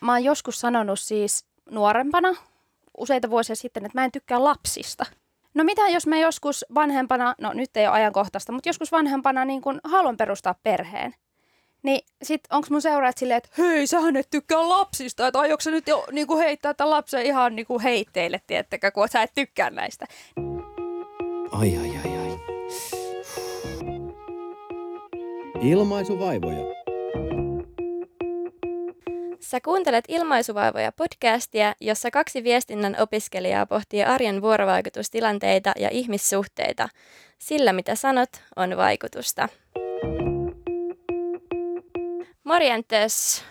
Mä oon joskus sanonut siis nuorempana, useita vuosia sitten, että mä en tykkää lapsista. No mitä jos me joskus vanhempana, no nyt ei ole ajankohtaista, mutta joskus vanhempana niin kun haluan perustaa perheen. Niin sit onks mun seuraajat silleen, että hei, sähän et tykkää lapsista, että aiotko sä nyt jo niin heittää tämän lapsen ihan niin kuin heitteille, tiettäkö, kun sä et tykkää näistä. Ai ai ai ai. Ilmaisuvaivoja. Sä kuuntelet Ilmaisuvaivoja podcastia, jossa kaksi viestinnän opiskelijaa pohtii arjen vuorovaikutustilanteita ja ihmissuhteita. Sillä mitä sanot, on vaikutusta. Morjentes!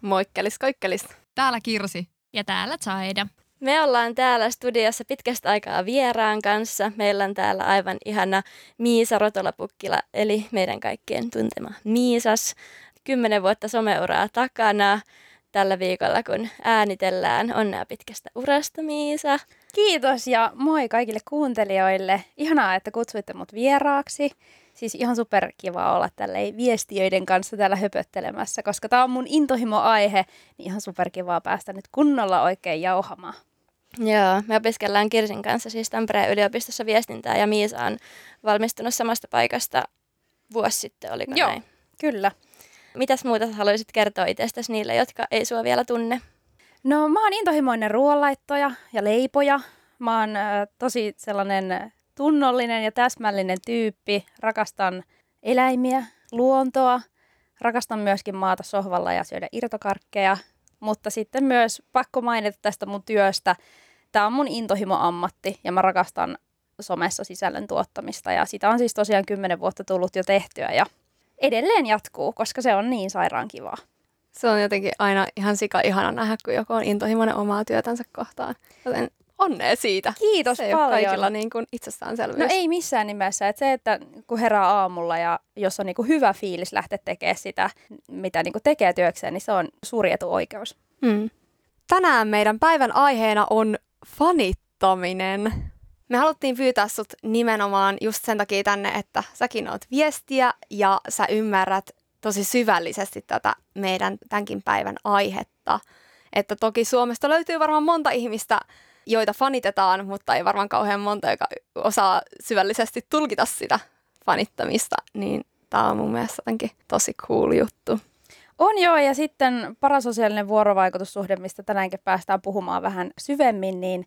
Moikkelis koikkelis. Täällä Kirsi. Ja täällä Zaida. Me ollaan täällä studiossa pitkästä aikaa vieraan kanssa. Meillä on täällä aivan ihana Miisa Rotolapukkila, eli meidän kaikkien tuntema Miisas. Kymmenen vuotta someuraa takana tällä viikolla, kun äänitellään. Onnea pitkästä urasta, Miisa. Kiitos ja moi kaikille kuuntelijoille. Ihanaa, että kutsuitte mut vieraaksi. Siis ihan super kiva olla tälle viestiöiden kanssa täällä höpöttelemässä, koska tämä on mun intohimo-aihe, niin ihan super kivaa päästä nyt kunnolla oikein jauhamaan. Joo, me opiskellaan Kirsin kanssa siis Tampereen yliopistossa viestintää ja Miisa on valmistunut samasta paikasta vuosi sitten, oliko Joo, näin? kyllä. Mitäs muuta haluaisit kertoa itsestäsi niille, jotka ei sua vielä tunne? No mä oon intohimoinen ruoanlaittoja ja leipoja. Mä oon äh, tosi sellainen tunnollinen ja täsmällinen tyyppi. Rakastan eläimiä, luontoa. Rakastan myöskin maata sohvalla ja syödä irtokarkkeja. Mutta sitten myös pakko mainita tästä mun työstä. Tämä on mun intohimo-ammatti ja mä rakastan somessa sisällön tuottamista. Ja sitä on siis tosiaan kymmenen vuotta tullut jo tehtyä ja edelleen jatkuu, koska se on niin sairaan kivaa. Se on jotenkin aina ihan sika ihana nähdä, kun joku on intohimoinen omaa työtänsä kohtaan. Joten onnea siitä. Kiitos se paljon. ole kaikilla niin kuin itsestäänselvyys. No ei missään nimessä. Että se, että kun herää aamulla ja jos on niin kuin hyvä fiilis lähteä tekemään sitä, mitä niin kuin tekee työkseen, niin se on suuri etuoikeus. Mm. Tänään meidän päivän aiheena on fanittaminen. Me haluttiin pyytää sut nimenomaan just sen takia tänne, että säkin oot viestiä ja sä ymmärrät tosi syvällisesti tätä meidän tämänkin päivän aihetta. Että toki Suomesta löytyy varmaan monta ihmistä, joita fanitetaan, mutta ei varmaan kauhean monta, joka osaa syvällisesti tulkita sitä fanittamista, niin tämä on mun mielestä jotenkin tosi cool juttu. On joo, ja sitten parasosiaalinen vuorovaikutussuhde, mistä tänäänkin päästään puhumaan vähän syvemmin, niin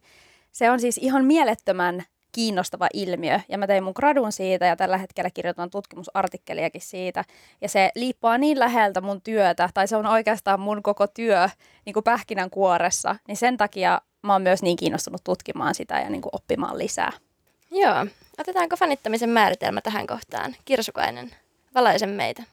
se on siis ihan mielettömän kiinnostava ilmiö. Ja mä tein mun gradun siitä ja tällä hetkellä kirjoitan tutkimusartikkeliakin siitä. Ja se liippaa niin läheltä mun työtä, tai se on oikeastaan mun koko työ niin kuin pähkinän kuoressa. Niin sen takia mä oon myös niin kiinnostunut tutkimaan sitä ja niin kuin oppimaan lisää. Joo. Otetaanko fanittamisen määritelmä tähän kohtaan? Kirsukainen, valaisen meitä.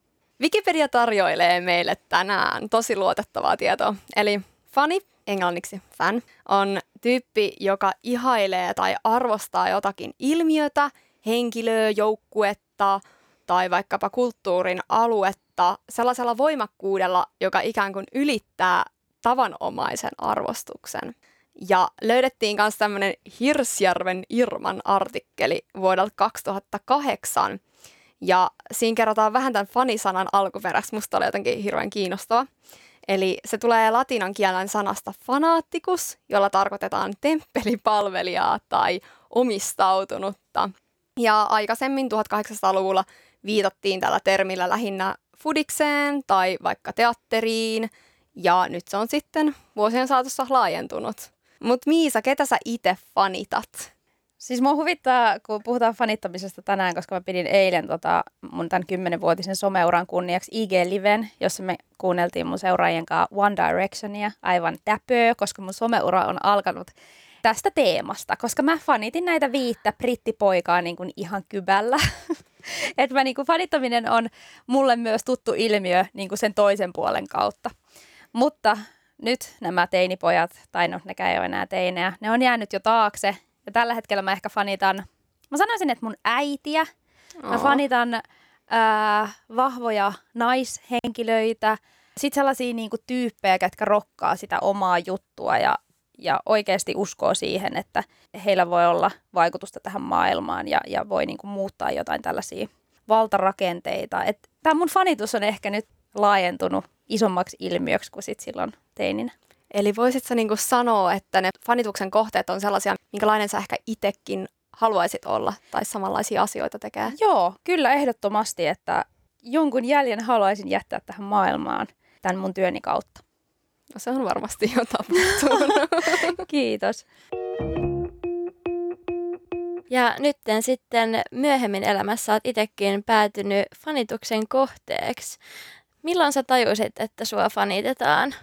Wikipedia tarjoilee meille tänään tosi luotettavaa tietoa. Eli fani, englanniksi fan, on tyyppi, joka ihailee tai arvostaa jotakin ilmiötä, henkilöä, joukkuetta tai vaikkapa kulttuurin aluetta sellaisella voimakkuudella, joka ikään kuin ylittää tavanomaisen arvostuksen. Ja löydettiin myös tämmöinen Hirsjärven Irman artikkeli vuodelta 2008. Ja siinä kerrotaan vähän tämän fanisanan alkuperäksi. Musta oli jotenkin hirveän kiinnostava. Eli se tulee latinan kielen sanasta fanaattikus, jolla tarkoitetaan temppelipalvelijaa tai omistautunutta. Ja aikaisemmin 1800-luvulla viitattiin tällä termillä lähinnä fudikseen tai vaikka teatteriin, ja nyt se on sitten vuosien saatossa laajentunut. Mutta Miisa, ketä sä itse fanitat? Siis mua huvittaa, kun puhutaan fanittamisesta tänään, koska mä pidin eilen tota, mun tämän kymmenenvuotisen someuran kunniaksi IG-liven, jossa me kuunneltiin mun seuraajien kanssa One Directionia, aivan täpöä, koska mun someura on alkanut tästä teemasta, koska mä fanitin näitä viittä brittipoikaa niin kuin ihan kybällä. Et mä niin kuin fanittaminen on mulle myös tuttu ilmiö niin kuin sen toisen puolen kautta. Mutta nyt nämä teinipojat, tai no nekään ei ole enää teinejä, ne on jäänyt jo taakse. Ja tällä hetkellä mä ehkä fanitan, mä sanoisin, että mun äitiä. Mä Oo. fanitan ää, vahvoja naishenkilöitä, sitten sellaisia niinku tyyppejä, jotka rokkaa sitä omaa juttua ja, ja oikeasti uskoo siihen, että heillä voi olla vaikutusta tähän maailmaan ja, ja voi niinku muuttaa jotain tällaisia valtarakenteita. Tämä mun fanitus on ehkä nyt laajentunut isommaksi ilmiöksi kuin sit silloin teininä. Eli voisitko niinku sanoa, että ne fanituksen kohteet on sellaisia, minkälainen sä ehkä itsekin haluaisit olla tai samanlaisia asioita tekee? Joo, kyllä ehdottomasti, että jonkun jäljen haluaisin jättää tähän maailmaan tämän mun työni kautta. No se on varmasti jo tapahtunut. Kiitos. Ja nyt sitten myöhemmin elämässä olet itsekin päätynyt fanituksen kohteeksi. Milloin sä tajusit, että sua fanitetaan?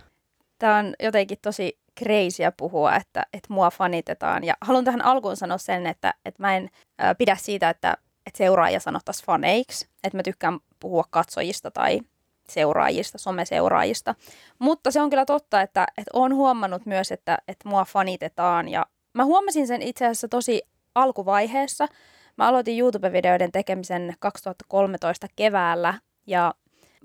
Tämä on jotenkin tosi kreisiä puhua, että, että mua fanitetaan. Ja haluan tähän alkuun sanoa sen, että, että mä en ä, pidä siitä, että, että seuraaja sanottaisiin faneiksi. Että mä tykkään puhua katsojista tai seuraajista, someseuraajista. Mutta se on kyllä totta, että, että olen huomannut myös, että, että mua fanitetaan. Ja mä huomasin sen itse asiassa tosi alkuvaiheessa. Mä aloitin YouTube-videoiden tekemisen 2013 keväällä ja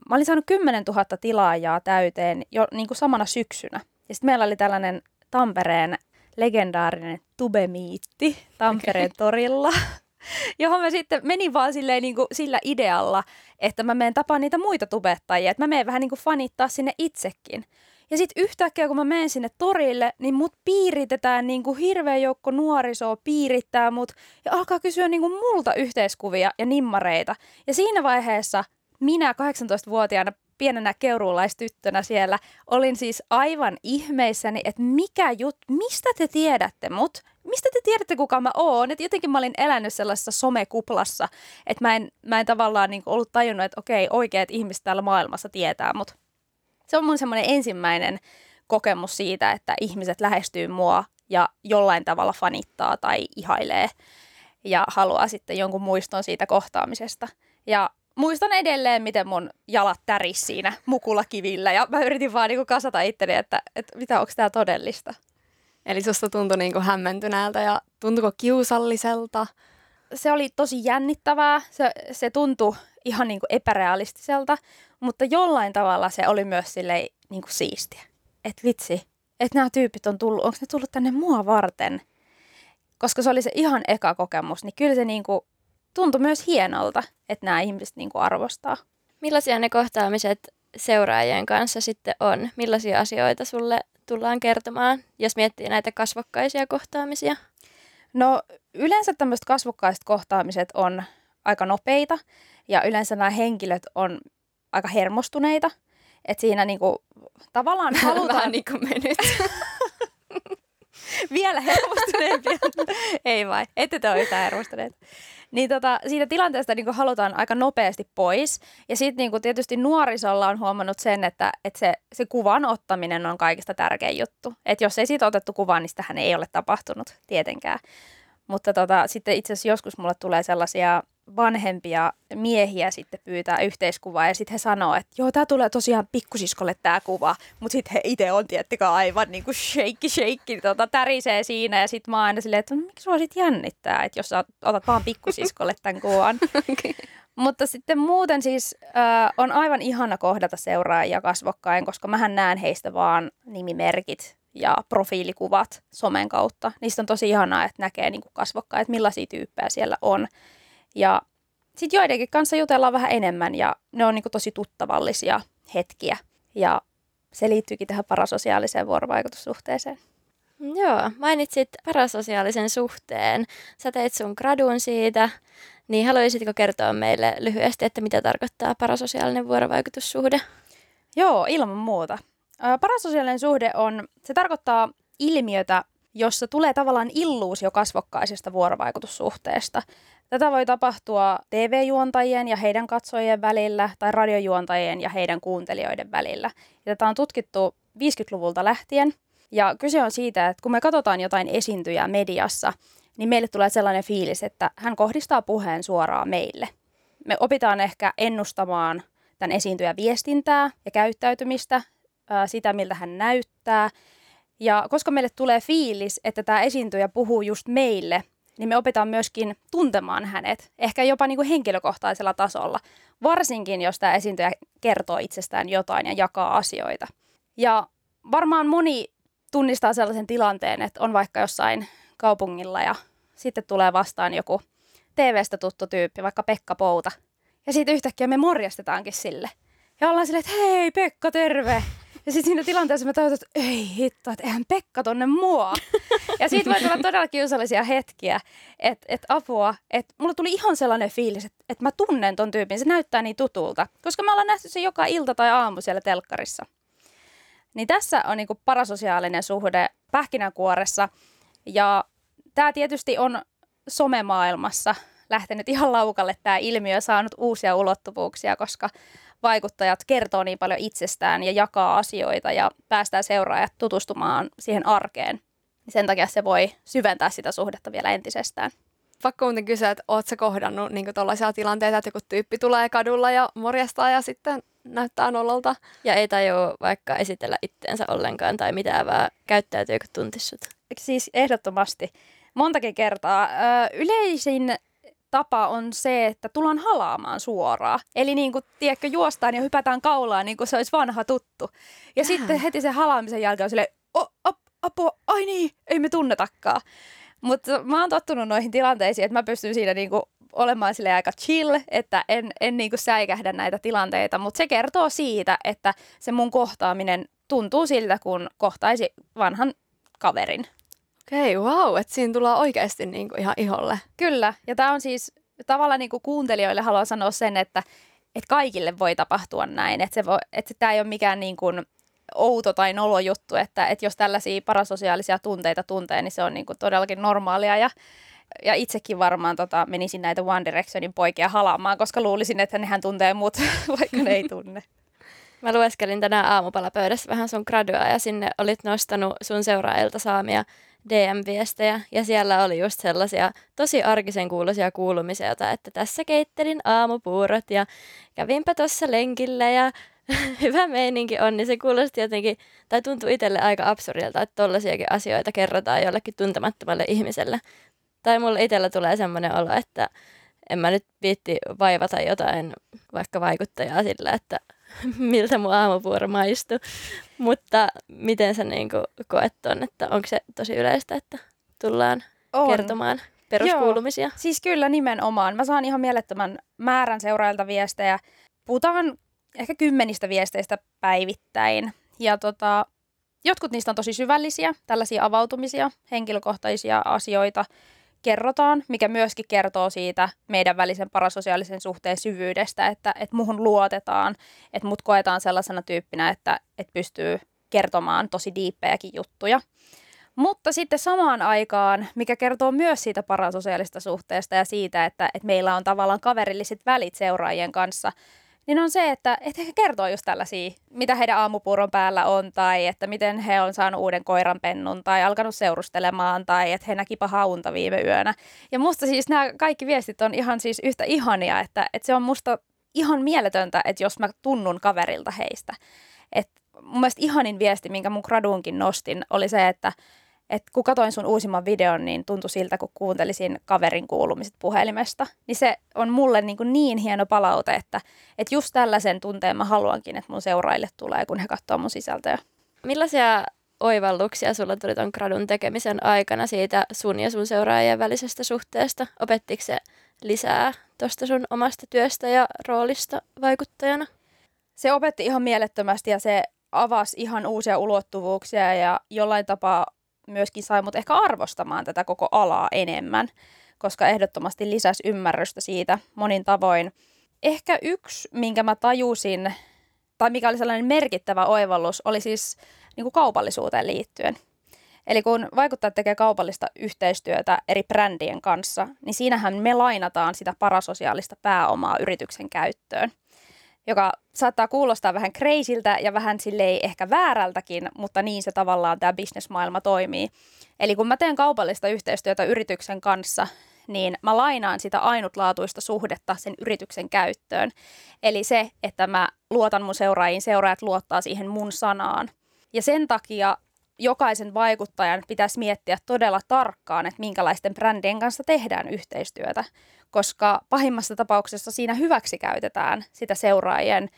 mä olin saanut 10 000 tilaajaa täyteen jo niin kuin samana syksynä. Ja sitten meillä oli tällainen Tampereen legendaarinen tubemiitti Tampereen torilla, johon mä sitten menin vaan silleen niin kuin sillä idealla, että mä menen tapaan niitä muita tubettajia, että mä menen vähän niin kuin fanittaa sinne itsekin. Ja sitten yhtäkkiä, kun mä menen sinne torille, niin mut piiritetään niin kuin hirveä joukko nuorisoa, piirittää mut ja alkaa kysyä niin kuin multa yhteiskuvia ja nimmareita. Ja siinä vaiheessa minä 18-vuotiaana pienenä keuruulaistyttönä siellä olin siis aivan ihmeissäni, että mikä jut, mistä te tiedätte mut? Mistä te tiedätte, kuka mä oon? Et jotenkin mä olin elänyt sellaisessa somekuplassa, että mä en, mä en tavallaan niin ollut tajunnut, että okei, oikeat ihmiset täällä maailmassa tietää mut. Se on mun semmoinen ensimmäinen kokemus siitä, että ihmiset lähestyy mua ja jollain tavalla fanittaa tai ihailee ja haluaa sitten jonkun muiston siitä kohtaamisesta. Ja muistan edelleen, miten mun jalat täris siinä mukulakivillä ja mä yritin vaan niinku kasata itteni, että, että mitä, onko tämä todellista. Eli susta tuntui niinku hämmentyneeltä ja tuntuko kiusalliselta? Se oli tosi jännittävää, se, se tuntui ihan niinku epärealistiselta, mutta jollain tavalla se oli myös silleen niinku siistiä. Että vitsi, että nämä tyypit on tullut, onko ne tullut tänne mua varten? Koska se oli se ihan eka kokemus, niin kyllä se niinku tuntui myös hienolta, että nämä ihmiset niin kuin arvostaa. Millaisia ne kohtaamiset seuraajien kanssa sitten on? Millaisia asioita sulle tullaan kertomaan, jos miettii näitä kasvokkaisia kohtaamisia? No yleensä tämmöiset kasvokkaiset kohtaamiset on aika nopeita ja yleensä nämä henkilöt on aika hermostuneita. Että siinä niinku, tavallaan halutaan... Vähän niin kuin me nyt. Vielä hermostuneempia. Ei vai, ette te ole yhtään hermostuneita. Niin tota, siitä tilanteesta niin halutaan aika nopeasti pois. Ja sitten niin tietysti nuorisolla on huomannut sen, että, että se, se kuvan ottaminen on kaikista tärkein juttu. Että jos ei siitä otettu kuvaa, niin sitähän ei ole tapahtunut tietenkään. Mutta tota, sitten itse asiassa joskus mulle tulee sellaisia vanhempia miehiä sitten pyytää yhteiskuvaa ja sitten he sanoo, että joo, tämä tulee tosiaan pikkusiskolle tämä kuva, mutta sitten he itse on tiettikö aivan niin kuin shake, shake, tota, tärisee siinä ja sitten mä oon aina silleen, että no, miksi sua sit jännittää, että jos sä otat vaan pikkusiskolle tämän kuvan. okay. Mutta sitten muuten siis äh, on aivan ihana kohdata seuraajia kasvokkain, koska mähän näen heistä vaan nimimerkit ja profiilikuvat somen kautta. Niistä on tosi ihanaa, että näkee niin kasvokkain, että millaisia tyyppejä siellä on. Ja sitten joidenkin kanssa jutellaan vähän enemmän ja ne on niinku tosi tuttavallisia hetkiä. Ja se liittyykin tähän parasosiaaliseen vuorovaikutussuhteeseen. Joo, mainitsit parasosiaalisen suhteen. Sä teit sun gradun siitä, niin haluaisitko kertoa meille lyhyesti, että mitä tarkoittaa parasosiaalinen vuorovaikutussuhde? Joo, ilman muuta. Parasosiaalinen suhde on, se tarkoittaa ilmiötä, jossa tulee tavallaan illuusio kasvokkaisesta vuorovaikutussuhteesta. Tätä voi tapahtua TV-juontajien ja heidän katsojien välillä tai radiojuontajien ja heidän kuuntelijoiden välillä. Ja tätä on tutkittu 50-luvulta lähtien. Ja kyse on siitä, että kun me katsotaan jotain esiintyjää mediassa, niin meille tulee sellainen fiilis, että hän kohdistaa puheen suoraan meille. Me opitaan ehkä ennustamaan tämän esiintyjän viestintää ja käyttäytymistä, sitä miltä hän näyttää. Ja koska meille tulee fiilis, että tämä esiintyjä puhuu just meille, niin me opitaan myöskin tuntemaan hänet, ehkä jopa niin kuin henkilökohtaisella tasolla, varsinkin jos tämä esiintyjä kertoo itsestään jotain ja jakaa asioita. Ja varmaan moni tunnistaa sellaisen tilanteen, että on vaikka jossain kaupungilla ja sitten tulee vastaan joku TV-stä tuttu tyyppi, vaikka Pekka Pouta. Ja siitä yhtäkkiä me morjastetaankin sille. Ja ollaan silleen, että hei Pekka, terve. Ja sitten siinä tilanteessa mä tajutin, että ei hitto, että eihän Pekka tonne mua. Ja siitä voi tulla todella kiusallisia hetkiä, että et apua, että mulla tuli ihan sellainen fiilis, että et mä tunnen ton tyypin, se näyttää niin tutulta. Koska me ollaan nähty se joka ilta tai aamu siellä telkkarissa. Niin tässä on niinku parasosiaalinen suhde pähkinänkuoressa. Ja tämä tietysti on somemaailmassa lähtenyt ihan laukalle tämä ilmiö, saanut uusia ulottuvuuksia, koska vaikuttajat kertoo niin paljon itsestään ja jakaa asioita ja päästää seuraajat tutustumaan siihen arkeen. Sen takia se voi syventää sitä suhdetta vielä entisestään. Pakko muuten kysyä, että ootko kohdannut niin tällaisia tilanteita, että joku tyyppi tulee kadulla ja morjastaa ja sitten näyttää nololta? Ja ei tajua vaikka esitellä itteensä ollenkaan tai mitään, vaan käyttäytyykö tuntisut? Siis ehdottomasti. Montakin kertaa. Ö, yleisin tapa on se, että tullaan halaamaan suoraan. Eli niin kuin, tiedätkö, juostaan ja hypätään kaulaan niin kuin se olisi vanha tuttu. Ja Jää. sitten heti sen halaamisen jälkeen on silleen, op, apua, ai niin, ei me tunnetakaan. Mutta mä oon tottunut noihin tilanteisiin, että mä pystyn siinä niinku olemaan sille aika chill, että en, en niinku säikähdä näitä tilanteita, mutta se kertoo siitä, että se mun kohtaaminen tuntuu siltä, kun kohtaisi vanhan kaverin. Okei, okay, wow, että siinä tullaan oikeasti niinku ihan iholle. Kyllä, ja tämä on siis tavallaan niinku kuuntelijoille haluan sanoa sen, että, että kaikille voi tapahtua näin, että, se voi, että tämä ei ole mikään niin kuin outo tai nolo juttu, että, että jos tällaisia parasosiaalisia tunteita tuntee, niin se on niin kuin todellakin normaalia ja ja itsekin varmaan tota, menisin näitä One Directionin poikia halaamaan, koska luulisin, että nehän tuntee mut, vaikka ne ei tunne. Mä lueskelin tänään aamupalapöydässä vähän sun gradua ja sinne olit nostanut sun seuraajilta saamia DM-viestejä ja siellä oli just sellaisia tosi arkisen kuuloisia kuulumisia, että tässä keittelin aamupuurot ja kävinpä tuossa lenkillä ja hyvä meininki on, niin se kuulosti jotenkin, tai tuntui itselle aika absurdilta, että tollaisiakin asioita kerrotaan jollekin tuntemattomalle ihmiselle. Tai mulle itsellä tulee semmoinen olo, että en mä nyt viitti vaivata jotain vaikka vaikuttajaa sillä, että miltä mun aamupuuro maistuu. Mutta miten sä niin koet ton, että onko se tosi yleistä, että tullaan on. kertomaan peruskuulumisia? Joo. Siis kyllä nimenomaan. Mä saan ihan mielettömän määrän seuraajilta viestejä. Puhutaan ehkä kymmenistä viesteistä päivittäin. Ja tota, jotkut niistä on tosi syvällisiä, tällaisia avautumisia, henkilökohtaisia asioita kerrotaan, mikä myöskin kertoo siitä meidän välisen parasosiaalisen suhteen syvyydestä, että, että muhun luotetaan, että mut koetaan sellaisena tyyppinä, että, että pystyy kertomaan tosi diippejäkin juttuja. Mutta sitten samaan aikaan, mikä kertoo myös siitä parasosiaalista suhteesta ja siitä, että, että meillä on tavallaan kaverilliset välit seuraajien kanssa – niin on se, että, että he kertoo just tällaisia, mitä heidän aamupuuron päällä on, tai että miten he on saanut uuden koiranpennun, tai alkanut seurustelemaan, tai että he näki pahaa unta viime yönä. Ja musta siis nämä kaikki viestit on ihan siis yhtä ihania, että, että se on musta ihan mieletöntä, että jos mä tunnun kaverilta heistä. Et mun mielestä ihanin viesti, minkä mun graduunkin nostin, oli se, että että kun katsoin sun uusimman videon, niin tuntui siltä, kun kuuntelisin kaverin kuulumiset puhelimesta. Niin se on mulle niin, kuin niin hieno palaute, että, että just tällaisen tunteen mä haluankin, että mun seuraille tulee, kun he katsoo mun sisältöä. Millaisia oivalluksia sulla tuli ton gradun tekemisen aikana siitä sun ja sun seuraajien välisestä suhteesta? Opettiko se lisää tuosta sun omasta työstä ja roolista vaikuttajana? Se opetti ihan mielettömästi ja se avasi ihan uusia ulottuvuuksia ja jollain tapaa myöskin sai mut ehkä arvostamaan tätä koko alaa enemmän, koska ehdottomasti lisäsi ymmärrystä siitä monin tavoin. Ehkä yksi, minkä mä tajusin, tai mikä oli sellainen merkittävä oivallus, oli siis niin kuin kaupallisuuteen liittyen. Eli kun vaikuttajat tekee kaupallista yhteistyötä eri brändien kanssa, niin siinähän me lainataan sitä parasosiaalista pääomaa yrityksen käyttöön – joka saattaa kuulostaa vähän kreisiltä ja vähän silleen ehkä väärältäkin, mutta niin se tavallaan tämä bisnesmaailma toimii. Eli kun mä teen kaupallista yhteistyötä yrityksen kanssa, niin mä lainaan sitä ainutlaatuista suhdetta sen yrityksen käyttöön. Eli se, että mä luotan mun seuraajiin, seuraajat luottaa siihen mun sanaan. Ja sen takia jokaisen vaikuttajan pitäisi miettiä todella tarkkaan, että minkälaisten brändien kanssa tehdään yhteistyötä, koska pahimmassa tapauksessa siinä hyväksi käytetään sitä seuraajien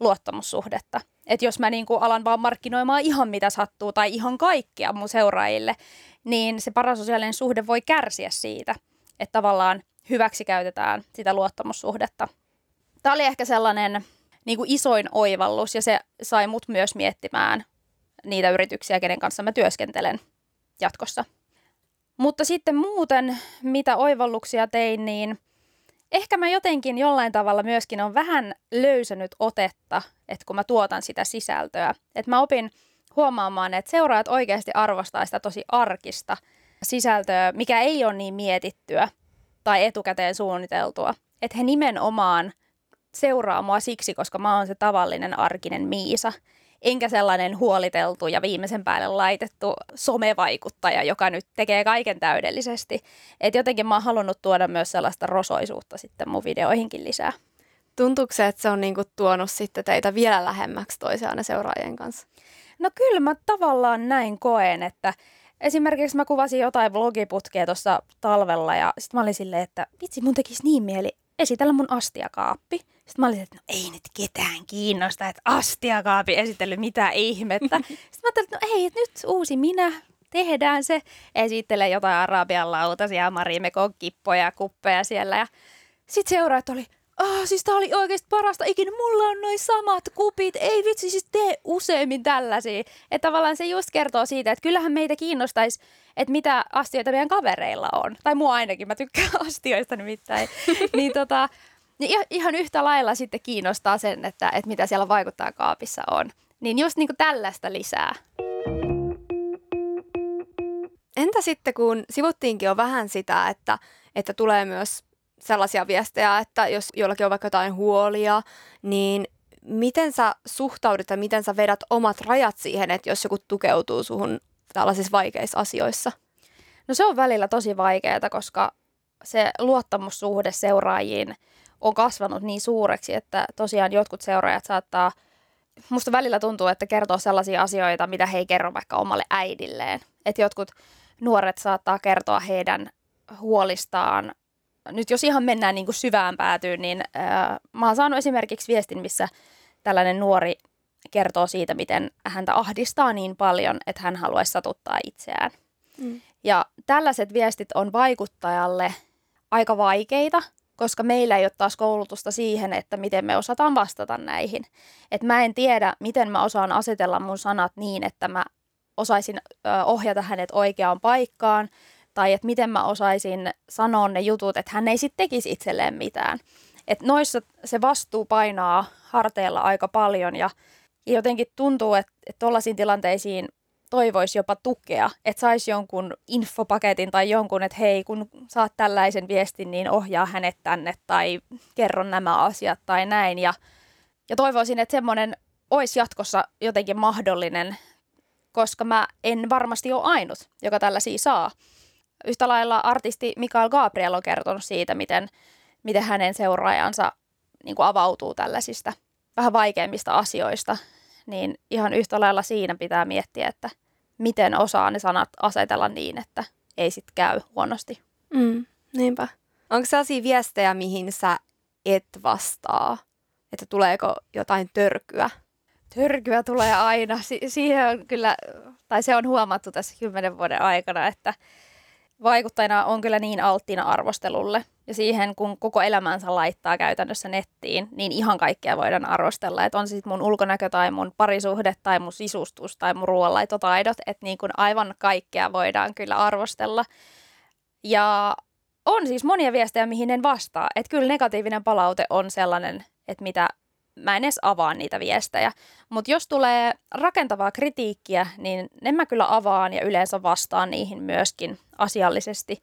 luottamussuhdetta. Että jos mä niin kuin alan vaan markkinoimaan ihan mitä sattuu tai ihan kaikkia mun seuraajille, niin se parasosiaalinen suhde voi kärsiä siitä, että tavallaan hyväksi käytetään sitä luottamussuhdetta. Tämä oli ehkä sellainen niin kuin isoin oivallus ja se sai mut myös miettimään niitä yrityksiä, kenen kanssa mä työskentelen jatkossa. Mutta sitten muuten, mitä oivalluksia tein, niin ehkä mä jotenkin jollain tavalla myöskin on vähän löysänyt otetta, että kun mä tuotan sitä sisältöä. Että mä opin huomaamaan, että seuraajat oikeasti arvostaa sitä tosi arkista sisältöä, mikä ei ole niin mietittyä tai etukäteen suunniteltua. Että he nimenomaan seuraa mua siksi, koska mä oon se tavallinen arkinen Miisa – enkä sellainen huoliteltu ja viimeisen päälle laitettu somevaikuttaja, joka nyt tekee kaiken täydellisesti. Et jotenkin mä oon halunnut tuoda myös sellaista rosoisuutta sitten mun videoihinkin lisää. Tuntuuko se, että se on niinku tuonut sitten teitä vielä lähemmäksi toisiaan seuraajien kanssa? No kyllä mä tavallaan näin koen, että esimerkiksi mä kuvasin jotain vlogiputkea tuossa talvella ja sitten mä olin silleen, että vitsi mun tekisi niin mieli esitellä mun astiakaappi. Sitten mä olin, että no ei nyt ketään kiinnosta, että astiakaapi esittely, mitä ihmettä. Sitten mä ajattelin, että no ei, että nyt uusi minä, tehdään se. Esittelee jotain arabian lautasia, marimekon kippoja, kuppeja siellä. Ja sitten seuraajat oli, Ah, siis tää oli oikeasti parasta ikinä. Mulla on noin samat kupit. Ei vitsi, siis tee useimmin tällaisia. Että tavallaan se just kertoo siitä, että kyllähän meitä kiinnostaisi, että mitä astioita meidän kavereilla on. Tai mua ainakin, mä tykkään astioista nimittäin. niin tota, niin ihan yhtä lailla sitten kiinnostaa sen, että, että mitä siellä vaikuttaa kaapissa on. Niin just niin kuin tällaista lisää. Entä sitten, kun sivuttiinkin jo vähän sitä, että, että tulee myös sellaisia viestejä, että jos jollakin on vaikka jotain huolia, niin miten sä suhtaudut ja miten sä vedät omat rajat siihen, että jos joku tukeutuu suhun tällaisissa vaikeissa asioissa? No se on välillä tosi vaikeaa, koska se luottamussuhde seuraajiin on kasvanut niin suureksi, että tosiaan jotkut seuraajat saattaa, musta välillä tuntuu, että kertoo sellaisia asioita, mitä he ei kerro vaikka omalle äidilleen. Että jotkut nuoret saattaa kertoa heidän huolistaan nyt jos ihan mennään niin kuin syvään päätyyn, niin äh, mä oon saanut esimerkiksi viestin, missä tällainen nuori kertoo siitä, miten häntä ahdistaa niin paljon, että hän haluaisi satuttaa itseään. Mm. Ja tällaiset viestit on vaikuttajalle aika vaikeita, koska meillä ei ole taas koulutusta siihen, että miten me osataan vastata näihin. Et mä en tiedä, miten mä osaan asetella mun sanat niin, että mä osaisin ohjata hänet oikeaan paikkaan, tai että miten mä osaisin sanoa ne jutut, että hän ei sitten tekisi itselleen mitään. Että noissa se vastuu painaa harteilla aika paljon ja jotenkin tuntuu, että tuollaisiin tilanteisiin toivoisi jopa tukea, että saisi jonkun infopaketin tai jonkun, että hei, kun saat tällaisen viestin, niin ohjaa hänet tänne tai kerro nämä asiat tai näin. Ja, ja toivoisin, että semmoinen olisi jatkossa jotenkin mahdollinen, koska mä en varmasti ole ainut, joka tällaisia saa. Yhtä lailla artisti Mikael Gabriel on kertonut siitä, miten, miten hänen seuraajansa niin kuin avautuu tällaisista vähän vaikeimmista asioista. Niin ihan yhtä lailla siinä pitää miettiä, että miten osaa ne sanat asetella niin, että ei sit käy huonosti. Mm, niinpä. Onko sellaisia viestejä, mihin sä et vastaa? Että tuleeko jotain törkyä? Törkyä tulee aina. Si- siihen on kyllä, tai se on huomattu tässä kymmenen vuoden aikana, että vaikuttajana on kyllä niin alttiina arvostelulle ja siihen, kun koko elämänsä laittaa käytännössä nettiin, niin ihan kaikkea voidaan arvostella. Että on se sitten mun ulkonäkö tai mun parisuhde tai mun sisustus tai mun ruoanlaitotaidot, että niin kuin aivan kaikkea voidaan kyllä arvostella. Ja on siis monia viestejä, mihin en vastaa. Että kyllä negatiivinen palaute on sellainen, että mitä mä en edes avaa niitä viestejä. Mutta jos tulee rakentavaa kritiikkiä, niin ne mä kyllä avaan ja yleensä vastaan niihin myöskin asiallisesti.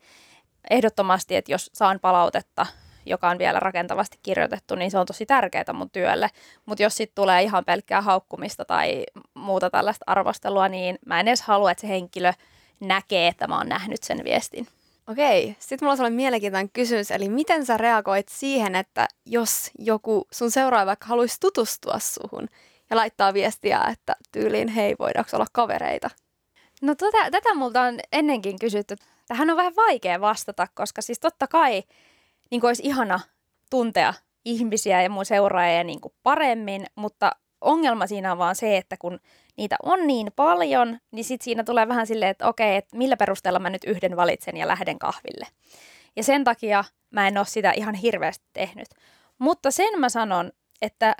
Ehdottomasti, että jos saan palautetta, joka on vielä rakentavasti kirjoitettu, niin se on tosi tärkeää mun työlle. Mutta jos sitten tulee ihan pelkkää haukkumista tai muuta tällaista arvostelua, niin mä en edes halua, että se henkilö näkee, että mä oon nähnyt sen viestin. Okei, sitten mulla on sellainen mielenkiintoinen kysymys, eli miten sä reagoit siihen, että jos joku sun seuraaja vaikka haluaisi tutustua suhun ja laittaa viestiä, että tyyliin hei, voidaanko olla kavereita? No tota, tätä multa on ennenkin kysytty. Tähän on vähän vaikea vastata, koska siis totta kai niin olisi ihana tuntea ihmisiä ja mun seuraajia niin paremmin, mutta ongelma siinä on vaan se, että kun niitä on niin paljon, niin sitten siinä tulee vähän silleen, että okei, että millä perusteella mä nyt yhden valitsen ja lähden kahville. Ja sen takia mä en ole sitä ihan hirveästi tehnyt. Mutta sen mä sanon, että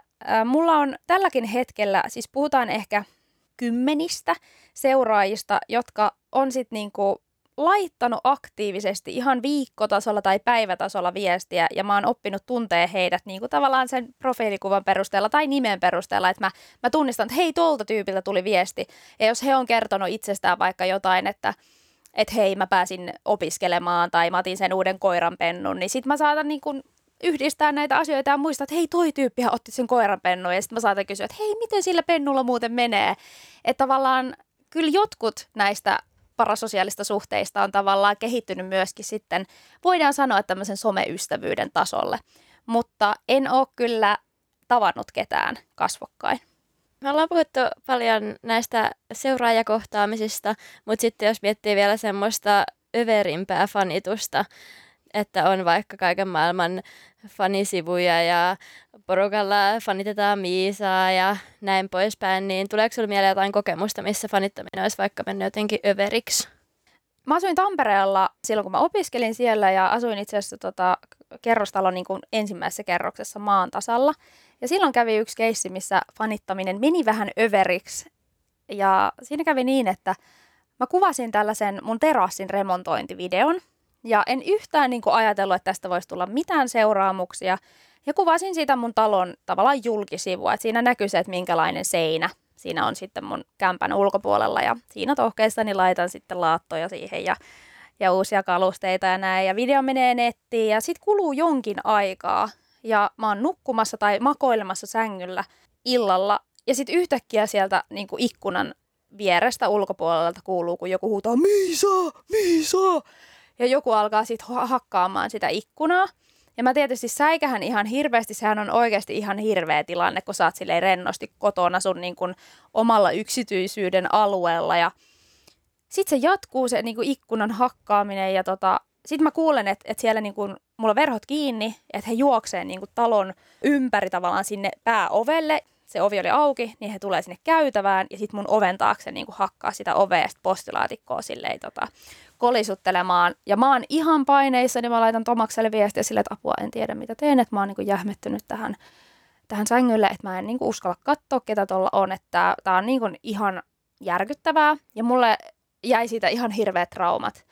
mulla on tälläkin hetkellä, siis puhutaan ehkä kymmenistä seuraajista, jotka on sitten niinku laittanut aktiivisesti ihan viikkotasolla tai päivätasolla viestiä ja mä oon oppinut tuntee heidät niin kuin tavallaan sen profiilikuvan perusteella tai nimen perusteella, että mä, mä tunnistan, että hei, tuolta tyypiltä tuli viesti. Ja jos he on kertonut itsestään vaikka jotain, että että hei, mä pääsin opiskelemaan tai mä otin sen uuden koiranpennun, niin sit mä saatan niin kuin yhdistää näitä asioita ja muistaa, että hei, toi tyyppi otti sen koiranpennun ja sitten mä saatan kysyä, että hei, miten sillä pennulla muuten menee. Että tavallaan kyllä jotkut näistä parasosiaalista suhteista on tavallaan kehittynyt myöskin sitten, voidaan sanoa tämmöisen someystävyyden tasolle. Mutta en ole kyllä tavannut ketään kasvokkain. Me ollaan puhuttu paljon näistä seuraajakohtaamisista, mutta sitten jos miettii vielä semmoista överimpää fanitusta, että on vaikka kaiken maailman fanisivuja ja porukalla fanitetaan Miisaa ja näin poispäin, niin tuleeko sinulle mieleen jotain kokemusta, missä fanittaminen olisi vaikka mennyt jotenkin överiksi? Mä asuin Tampereella silloin, kun mä opiskelin siellä ja asuin itse asiassa tota, kerrostalon niin kuin ensimmäisessä kerroksessa maan tasalla. Ja silloin kävi yksi keissi, missä fanittaminen meni vähän överiksi. Ja siinä kävi niin, että mä kuvasin tällaisen mun terassin remontointivideon. Ja en yhtään niin kuin ajatellut, että tästä voisi tulla mitään seuraamuksia. Ja kuvasin siitä mun talon tavallaan julkisivua, että siinä näkyy se, että minkälainen seinä siinä on sitten mun kämpän ulkopuolella. Ja siinä tohkeissani laitan sitten laattoja siihen ja, ja uusia kalusteita ja näin. Ja video menee nettiin ja sitten kuluu jonkin aikaa ja mä oon nukkumassa tai makoilemassa sängyllä illalla ja sitten yhtäkkiä sieltä niin kuin ikkunan vierestä ulkopuolelta kuuluu, kun joku huutaa Miisa, Miisa! Ja joku alkaa sitten hakkaamaan sitä ikkunaa. Ja mä tietysti säikähän ihan hirveästi, sehän on oikeasti ihan hirveä tilanne, kun sä oot silleen rennosti kotona sun niin kuin omalla yksityisyyden alueella. Ja sitten se jatkuu se niin kuin ikkunan hakkaaminen ja tota, sitten mä kuulen, että, että siellä niin kuin, mulla on verhot kiinni, että he juoksee niin kuin talon ympäri tavallaan sinne pääovelle. Se ovi oli auki, niin he tulee sinne käytävään ja sitten mun oven taakse niin kuin hakkaa sitä ovea ja postilaatikkoa silleen tota, kolisuttelemaan. Ja mä oon ihan paineissa, niin mä laitan Tomakselle viestiä sille, että apua en tiedä mitä teen, että mä oon niin kuin jähmettynyt tähän, tähän sängylle, että mä en niin kuin uskalla katsoa, ketä tuolla on, että tää on niin kuin ihan järkyttävää. Ja mulle jäi siitä ihan hirveät traumat.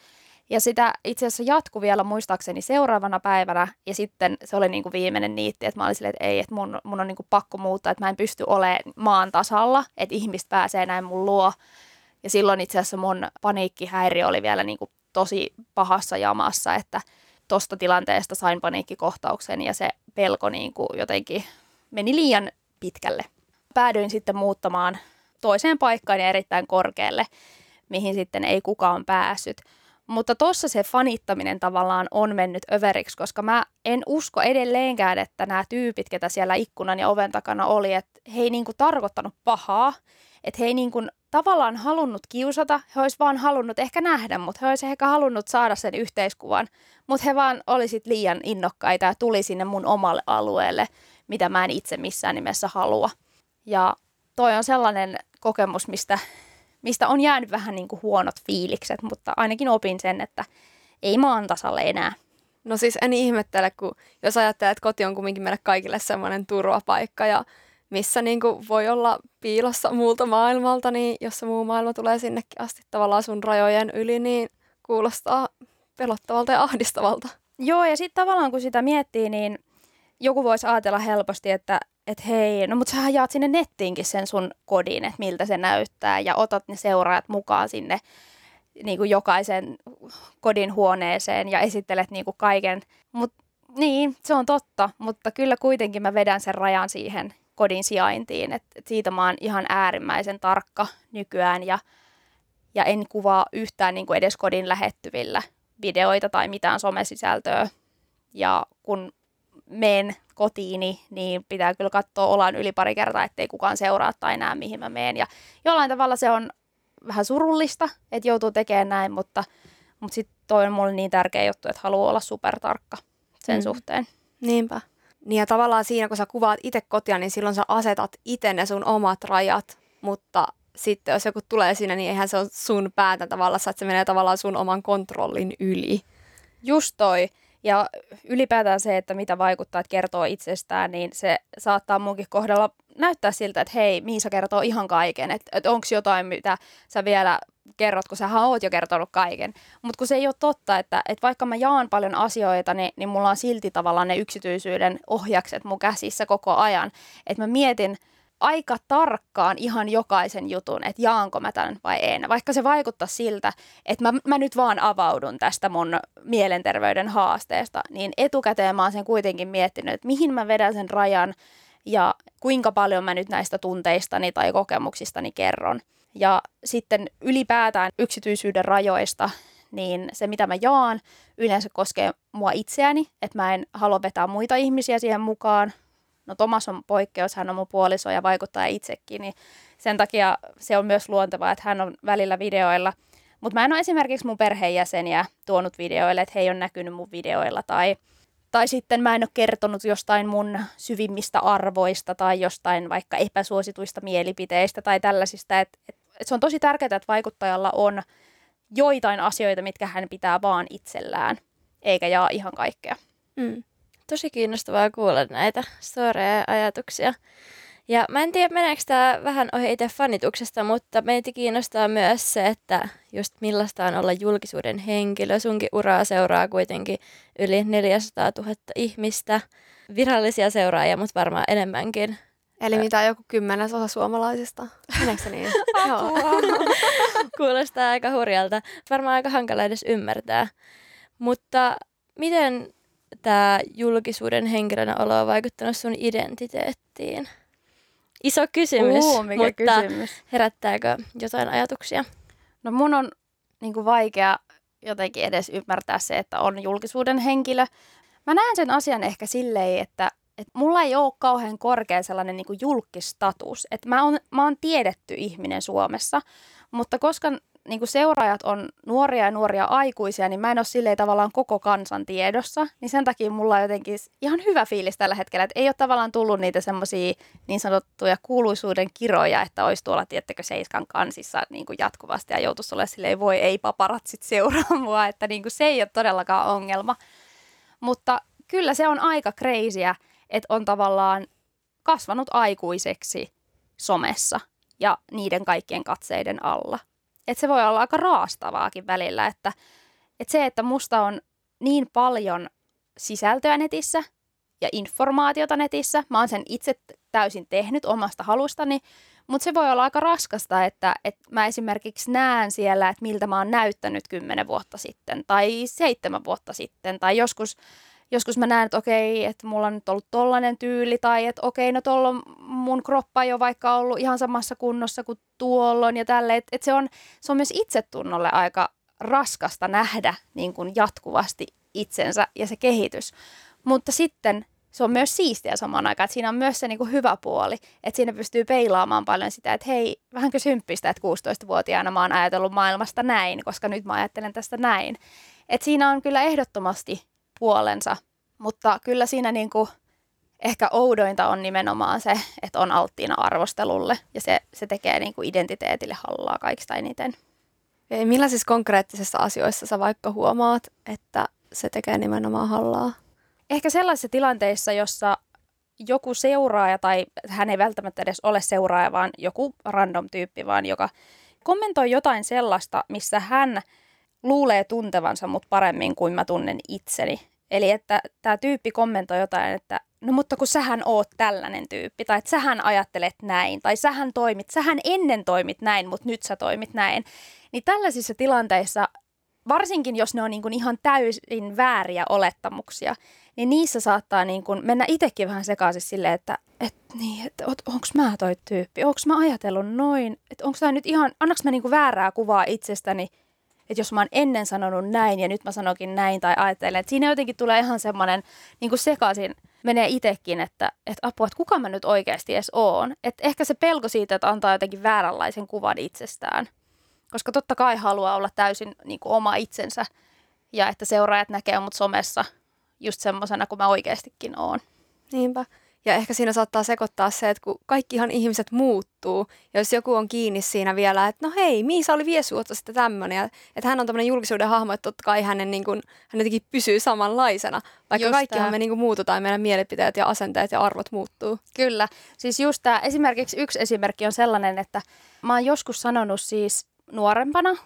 Ja sitä itse asiassa jatku vielä muistaakseni seuraavana päivänä, ja sitten se oli niin kuin viimeinen niitti, että mä olin silleen, että ei, että mun, mun on niin kuin pakko muuttaa, että mä en pysty olemaan maan tasalla, että ihmiset pääsee näin mun luo. Ja silloin itse asiassa mun paniikkihäiriö oli vielä niin kuin tosi pahassa jamassa, että tosta tilanteesta sain paniikkikohtauksen ja se pelko niin kuin jotenkin meni liian pitkälle. Päädyin sitten muuttamaan toiseen paikkaan ja erittäin korkealle, mihin sitten ei kukaan päässyt. Mutta tossa se fanittaminen tavallaan on mennyt överiksi, koska mä en usko edelleenkään, että nämä tyypit, ketä siellä ikkunan ja oven takana oli, että he ei niinku tarkoittanut pahaa, että he ei niinku tavallaan halunnut kiusata, he olisi vaan halunnut ehkä nähdä, mutta he olisi ehkä halunnut saada sen yhteiskuvan, mutta he vaan olisit liian innokkaita ja tuli sinne mun omalle alueelle, mitä mä en itse missään nimessä halua. Ja toi on sellainen kokemus, mistä mistä on jäänyt vähän niin kuin huonot fiilikset, mutta ainakin opin sen, että ei maan tasalle enää. No siis en ihmettele, kun jos ajattelee, että koti on kumminkin meille kaikille semmoinen turvapaikka ja missä niin kuin voi olla piilossa muulta maailmalta, niin jos se muu maailma tulee sinnekin asti tavallaan sun rajojen yli, niin kuulostaa pelottavalta ja ahdistavalta. Joo, ja sitten tavallaan kun sitä miettii, niin joku voisi ajatella helposti, että että hei, no mutta sähän jaat sinne nettiinkin sen sun kodin, että miltä se näyttää ja otat ne seuraajat mukaan sinne niin kuin jokaisen kodin huoneeseen ja esittelet niin kuin kaiken. Mut, niin, se on totta, mutta kyllä kuitenkin mä vedän sen rajan siihen kodin sijaintiin, että et siitä mä oon ihan äärimmäisen tarkka nykyään ja, ja en kuvaa yhtään niin kuin edes kodin lähettyvillä videoita tai mitään somesisältöä. Ja kun meen kotiini, niin pitää kyllä katsoa olan yli pari kertaa, ettei kukaan seuraa tai näe, mihin mä meen. Ja jollain tavalla se on vähän surullista, että joutuu tekemään näin, mutta, mutta sitten toi on mulle niin tärkeä juttu, että haluaa olla supertarkka sen mm. suhteen. Niinpä. Niin ja tavallaan siinä, kun sä kuvaat itse kotia, niin silloin sä asetat itse ne sun omat rajat, mutta sitten jos joku tulee sinne, niin eihän se ole sun päätä tavallaan, että se menee tavallaan sun oman kontrollin yli. Just toi. Ja ylipäätään se, että mitä vaikuttaa, että kertoo itsestään, niin se saattaa munkin kohdalla näyttää siltä, että hei, Miisa kertoo ihan kaiken, että, että onko jotain, mitä sä vielä kerrot, kun sä oot jo kertonut kaiken. Mutta kun se ei ole totta, että, että vaikka mä jaan paljon asioita, niin, niin mulla on silti tavallaan ne yksityisyyden ohjakset mun käsissä koko ajan. Että mä mietin, aika tarkkaan ihan jokaisen jutun, että jaanko mä tämän vai en. Vaikka se vaikuttaa siltä, että mä, mä nyt vaan avaudun tästä mun mielenterveyden haasteesta, niin etukäteen mä oon sen kuitenkin miettinyt, että mihin mä vedän sen rajan ja kuinka paljon mä nyt näistä tunteistani tai kokemuksistani kerron. Ja sitten ylipäätään yksityisyyden rajoista, niin se mitä mä jaan yleensä koskee mua itseäni, että mä en halua vetää muita ihmisiä siihen mukaan, no Tomas on poikkeus, hän on mun puoliso ja vaikuttaa itsekin, niin sen takia se on myös luontevaa, että hän on välillä videoilla. Mutta mä en ole esimerkiksi mun perheenjäseniä tuonut videoille, että he ei ole näkynyt mun videoilla tai, tai sitten mä en ole kertonut jostain mun syvimmistä arvoista tai jostain vaikka epäsuosituista mielipiteistä tai tällaisista. Et, et, et se on tosi tärkeää, että vaikuttajalla on joitain asioita, mitkä hän pitää vaan itsellään, eikä jaa ihan kaikkea. Mm tosi kiinnostavaa kuulla näitä storeja ajatuksia. Ja mä en tiedä, meneekö tämä vähän ohi itse fanituksesta, mutta meitä kiinnostaa myös se, että just millaista on olla julkisuuden henkilö. Sunkin uraa seuraa kuitenkin yli 400 000 ihmistä, virallisia seuraajia, mutta varmaan enemmänkin. Eli mitä joku kymmenesosa suomalaisista? Meneekö niin? Joo. Kuulostaa aika hurjalta. Varmaan aika hankala edes ymmärtää. Mutta miten tämä julkisuuden henkilönä olo on vaikuttanut sun identiteettiin? Iso kysymys, uh, mikä mutta kysymys. herättääkö jotain ajatuksia? No mun on niin kuin vaikea jotenkin edes ymmärtää se, että on julkisuuden henkilö. Mä näen sen asian ehkä silleen, että, että mulla ei ole kauhean korkea sellainen niin julkistatus. Että mä oon, mä oon tiedetty ihminen Suomessa, mutta koska niin kuin seuraajat on nuoria ja nuoria aikuisia, niin mä en ole silleen tavallaan koko kansan tiedossa. Niin sen takia mulla on jotenkin ihan hyvä fiilis tällä hetkellä, että ei ole tavallaan tullut niitä semmoisia niin sanottuja kuuluisuuden kiroja, että olisi tuolla, tiettekö, Seiskan kansissa niin kuin jatkuvasti ja joutuisi olla silleen, voi ei paparatsit seuraa mua, että niin kuin se ei ole todellakaan ongelma. Mutta kyllä se on aika kreisiä, että on tavallaan kasvanut aikuiseksi somessa ja niiden kaikkien katseiden alla että se voi olla aika raastavaakin välillä, että, että se, että musta on niin paljon sisältöä netissä ja informaatiota netissä, mä oon sen itse täysin tehnyt omasta halustani, mutta se voi olla aika raskasta, että, että mä esimerkiksi näen siellä, että miltä mä oon näyttänyt kymmenen vuotta sitten tai seitsemän vuotta sitten tai joskus joskus mä näen, että okei, että mulla on nyt ollut tollainen tyyli, tai että okei, no tuolla on mun kroppa jo vaikka ollut ihan samassa kunnossa kuin tuollon ja tälle. Että et se, on, se on myös itsetunnolle aika raskasta nähdä niin kuin jatkuvasti itsensä ja se kehitys. Mutta sitten se on myös siistiä samaan aikaan, että siinä on myös se niin kuin hyvä puoli, että siinä pystyy peilaamaan paljon sitä, että hei, vähänkö symppistä, että 16-vuotiaana mä oon ajatellut maailmasta näin, koska nyt mä ajattelen tästä näin. että siinä on kyllä ehdottomasti puolensa, mutta kyllä siinä niin kuin ehkä oudointa on nimenomaan se, että on alttiina arvostelulle ja se, se tekee niin kuin identiteetille hallaa kaikista eniten. Millaisissa konkreettisissa asioissa sä vaikka huomaat, että se tekee nimenomaan hallaa? Ehkä sellaisissa tilanteissa, jossa joku seuraaja tai hän ei välttämättä edes ole seuraaja, vaan joku random tyyppi, vaan joka kommentoi jotain sellaista, missä hän luulee tuntevansa mut paremmin kuin mä tunnen itseni. Eli että tämä tyyppi kommentoi jotain, että no mutta kun sähän oot tällainen tyyppi, tai että sähän ajattelet näin, tai sähän toimit, sähän ennen toimit näin, mutta nyt sä toimit näin. Niin tällaisissa tilanteissa, varsinkin jos ne on niin kuin ihan täysin vääriä olettamuksia, niin niissä saattaa niin kuin mennä itsekin vähän sekaisin silleen, että et, niin, että onko mä toi tyyppi, onko mä ajatellut noin, että onko tämä nyt ihan, annaks mä niin kuin väärää kuvaa itsestäni – että jos mä oon ennen sanonut näin ja nyt mä sanokin näin tai ajattelen, että siinä jotenkin tulee ihan semmoinen niin kuin sekaisin, menee itsekin, että, että apua, että kuka mä nyt oikeasti edes oon. Että ehkä se pelko siitä, että antaa jotenkin vääränlaisen kuvan itsestään. Koska totta kai haluaa olla täysin niin kuin oma itsensä ja että seuraajat näkee mut somessa just semmoisena kuin mä oikeastikin oon. Niinpä. Ja ehkä siinä saattaa sekoittaa se, että kun kaikkihan ihmiset muuttuu, ja jos joku on kiinni siinä vielä, että no hei, Miisa oli viisi vuotta sitten tämmöinen, että hän on tämmöinen julkisuuden hahmo, että totta kai hänen, niin kuin, hän jotenkin pysyy samanlaisena, vaikka Just kaikkihan tää. me niin kuin muututaan, meidän mielipiteet ja asenteet ja arvot muuttuu. Kyllä. Siis just tämä, esimerkiksi yksi esimerkki on sellainen, että mä oon joskus sanonut siis nuorempana,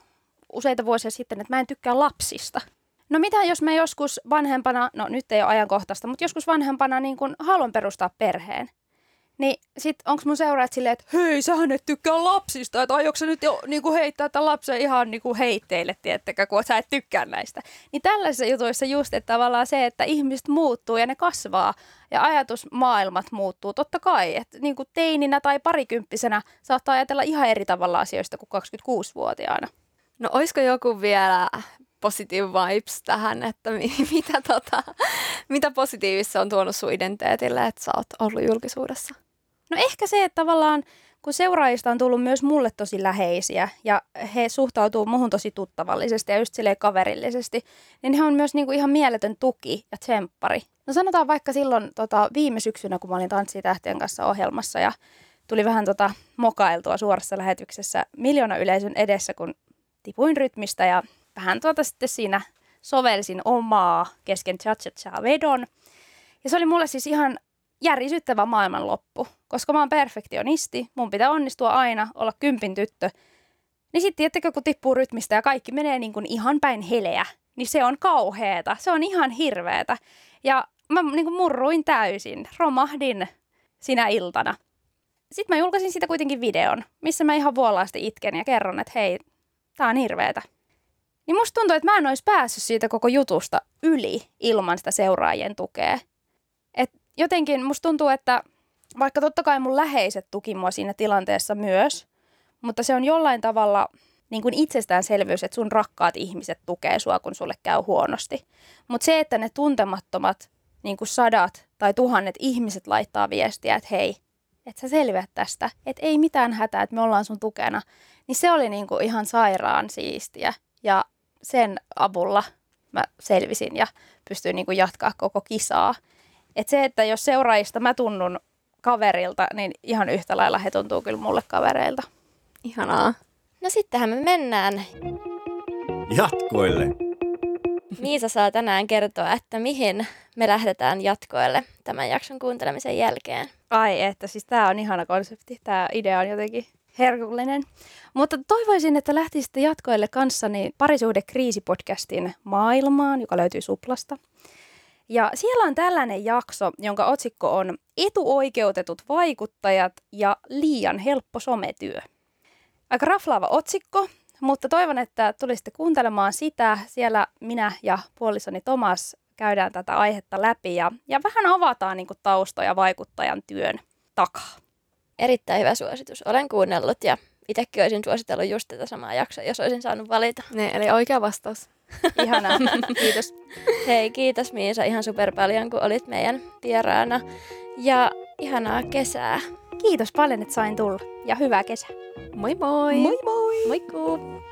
useita vuosia sitten, että mä en tykkää lapsista. No mitä jos mä joskus vanhempana, no nyt ei ole ajankohtaista, mutta joskus vanhempana niin kun haluan perustaa perheen. Niin sit onks mun seuraajat silleen, että hei, sähän et tykkää lapsista, että aiotko sä nyt jo niin kuin heittää tämän lapsen ihan niin kuin heitteille, tiettäkö, kun sä et tykkää näistä. Niin tällaisissa jutuissa just, että tavallaan se, että ihmiset muuttuu ja ne kasvaa ja ajatusmaailmat muuttuu. Totta kai, että niin kuin teininä tai parikymppisenä saattaa ajatella ihan eri tavalla asioista kuin 26-vuotiaana. No olisiko joku vielä positive vibes tähän, että mi- mitä, tota, mitä positiivista on tuonut sun identiteetille, että sä oot ollut julkisuudessa? No ehkä se, että tavallaan kun seuraajista on tullut myös mulle tosi läheisiä ja he suhtautuu muhun tosi tuttavallisesti ja just silleen kaverillisesti, niin he on myös niinku ihan mieletön tuki ja tsemppari. No sanotaan vaikka silloin tota, viime syksynä, kun mä olin Tanssitähtien kanssa ohjelmassa ja tuli vähän tota, mokailtua suorassa lähetyksessä miljoona yleisön edessä, kun tipuin rytmistä ja vähän tuota sitten siinä sovelsin omaa kesken cha vedon. Ja se oli mulle siis ihan järisyttävä maailmanloppu, koska mä oon perfektionisti, mun pitää onnistua aina, olla kympin tyttö. Niin sitten tiettekö, kun tippuu rytmistä ja kaikki menee niin kuin ihan päin heleä, niin se on kauheeta, se on ihan hirveetä. Ja mä niin kuin murruin täysin, romahdin sinä iltana. Sitten mä julkaisin siitä kuitenkin videon, missä mä ihan vuolaasti itken ja kerron, että hei, tää on hirveetä. Niin musta tuntuu, että mä en olisi päässyt siitä koko jutusta yli ilman sitä seuraajien tukea. Et jotenkin musta tuntuu, että vaikka totta kai mun läheiset tuki mua siinä tilanteessa myös, mutta se on jollain tavalla niin kuin itsestäänselvyys, että sun rakkaat ihmiset tukee sua, kun sulle käy huonosti. Mutta se, että ne tuntemattomat niin kuin sadat tai tuhannet ihmiset laittaa viestiä, että hei, että sä selviät tästä, että ei mitään hätää, että me ollaan sun tukena, niin se oli niin kuin ihan sairaan siistiä. Ja sen avulla mä selvisin ja pystyin niin kuin jatkaa koko kisaa. Et se, että jos seuraajista mä tunnun kaverilta, niin ihan yhtä lailla he tuntuu kyllä mulle kavereilta. Ihanaa. No sittenhän me mennään. Jatkoille. Miisa saa tänään kertoa, että mihin me lähdetään jatkoille tämän jakson kuuntelemisen jälkeen. Ai että, siis tää on ihana konsepti. Tää idea on jotenkin herkullinen. Mutta toivoisin, että lähtisitte jatkoille kanssani parisuhde kriisipodcastin maailmaan, joka löytyy Suplasta. Ja siellä on tällainen jakso, jonka otsikko on Etuoikeutetut vaikuttajat ja liian helppo sometyö. Aika raflaava otsikko, mutta toivon, että tulisitte kuuntelemaan sitä. Siellä minä ja puolisoni Tomas käydään tätä aihetta läpi ja, ja vähän avataan niin kuin, taustoja vaikuttajan työn takaa. Erittäin hyvä suositus. Olen kuunnellut ja itsekin olisin suositellut just tätä samaa jaksoa, jos olisin saanut valita. Ne, eli oikea vastaus. Ihanaa, kiitos. Hei, kiitos Miisa ihan super paljon, kun olit meidän vieraana. Ja ihanaa kesää. Kiitos paljon, että sain tulla ja hyvää kesää. Moi moi! Moi moi! Moikkuu!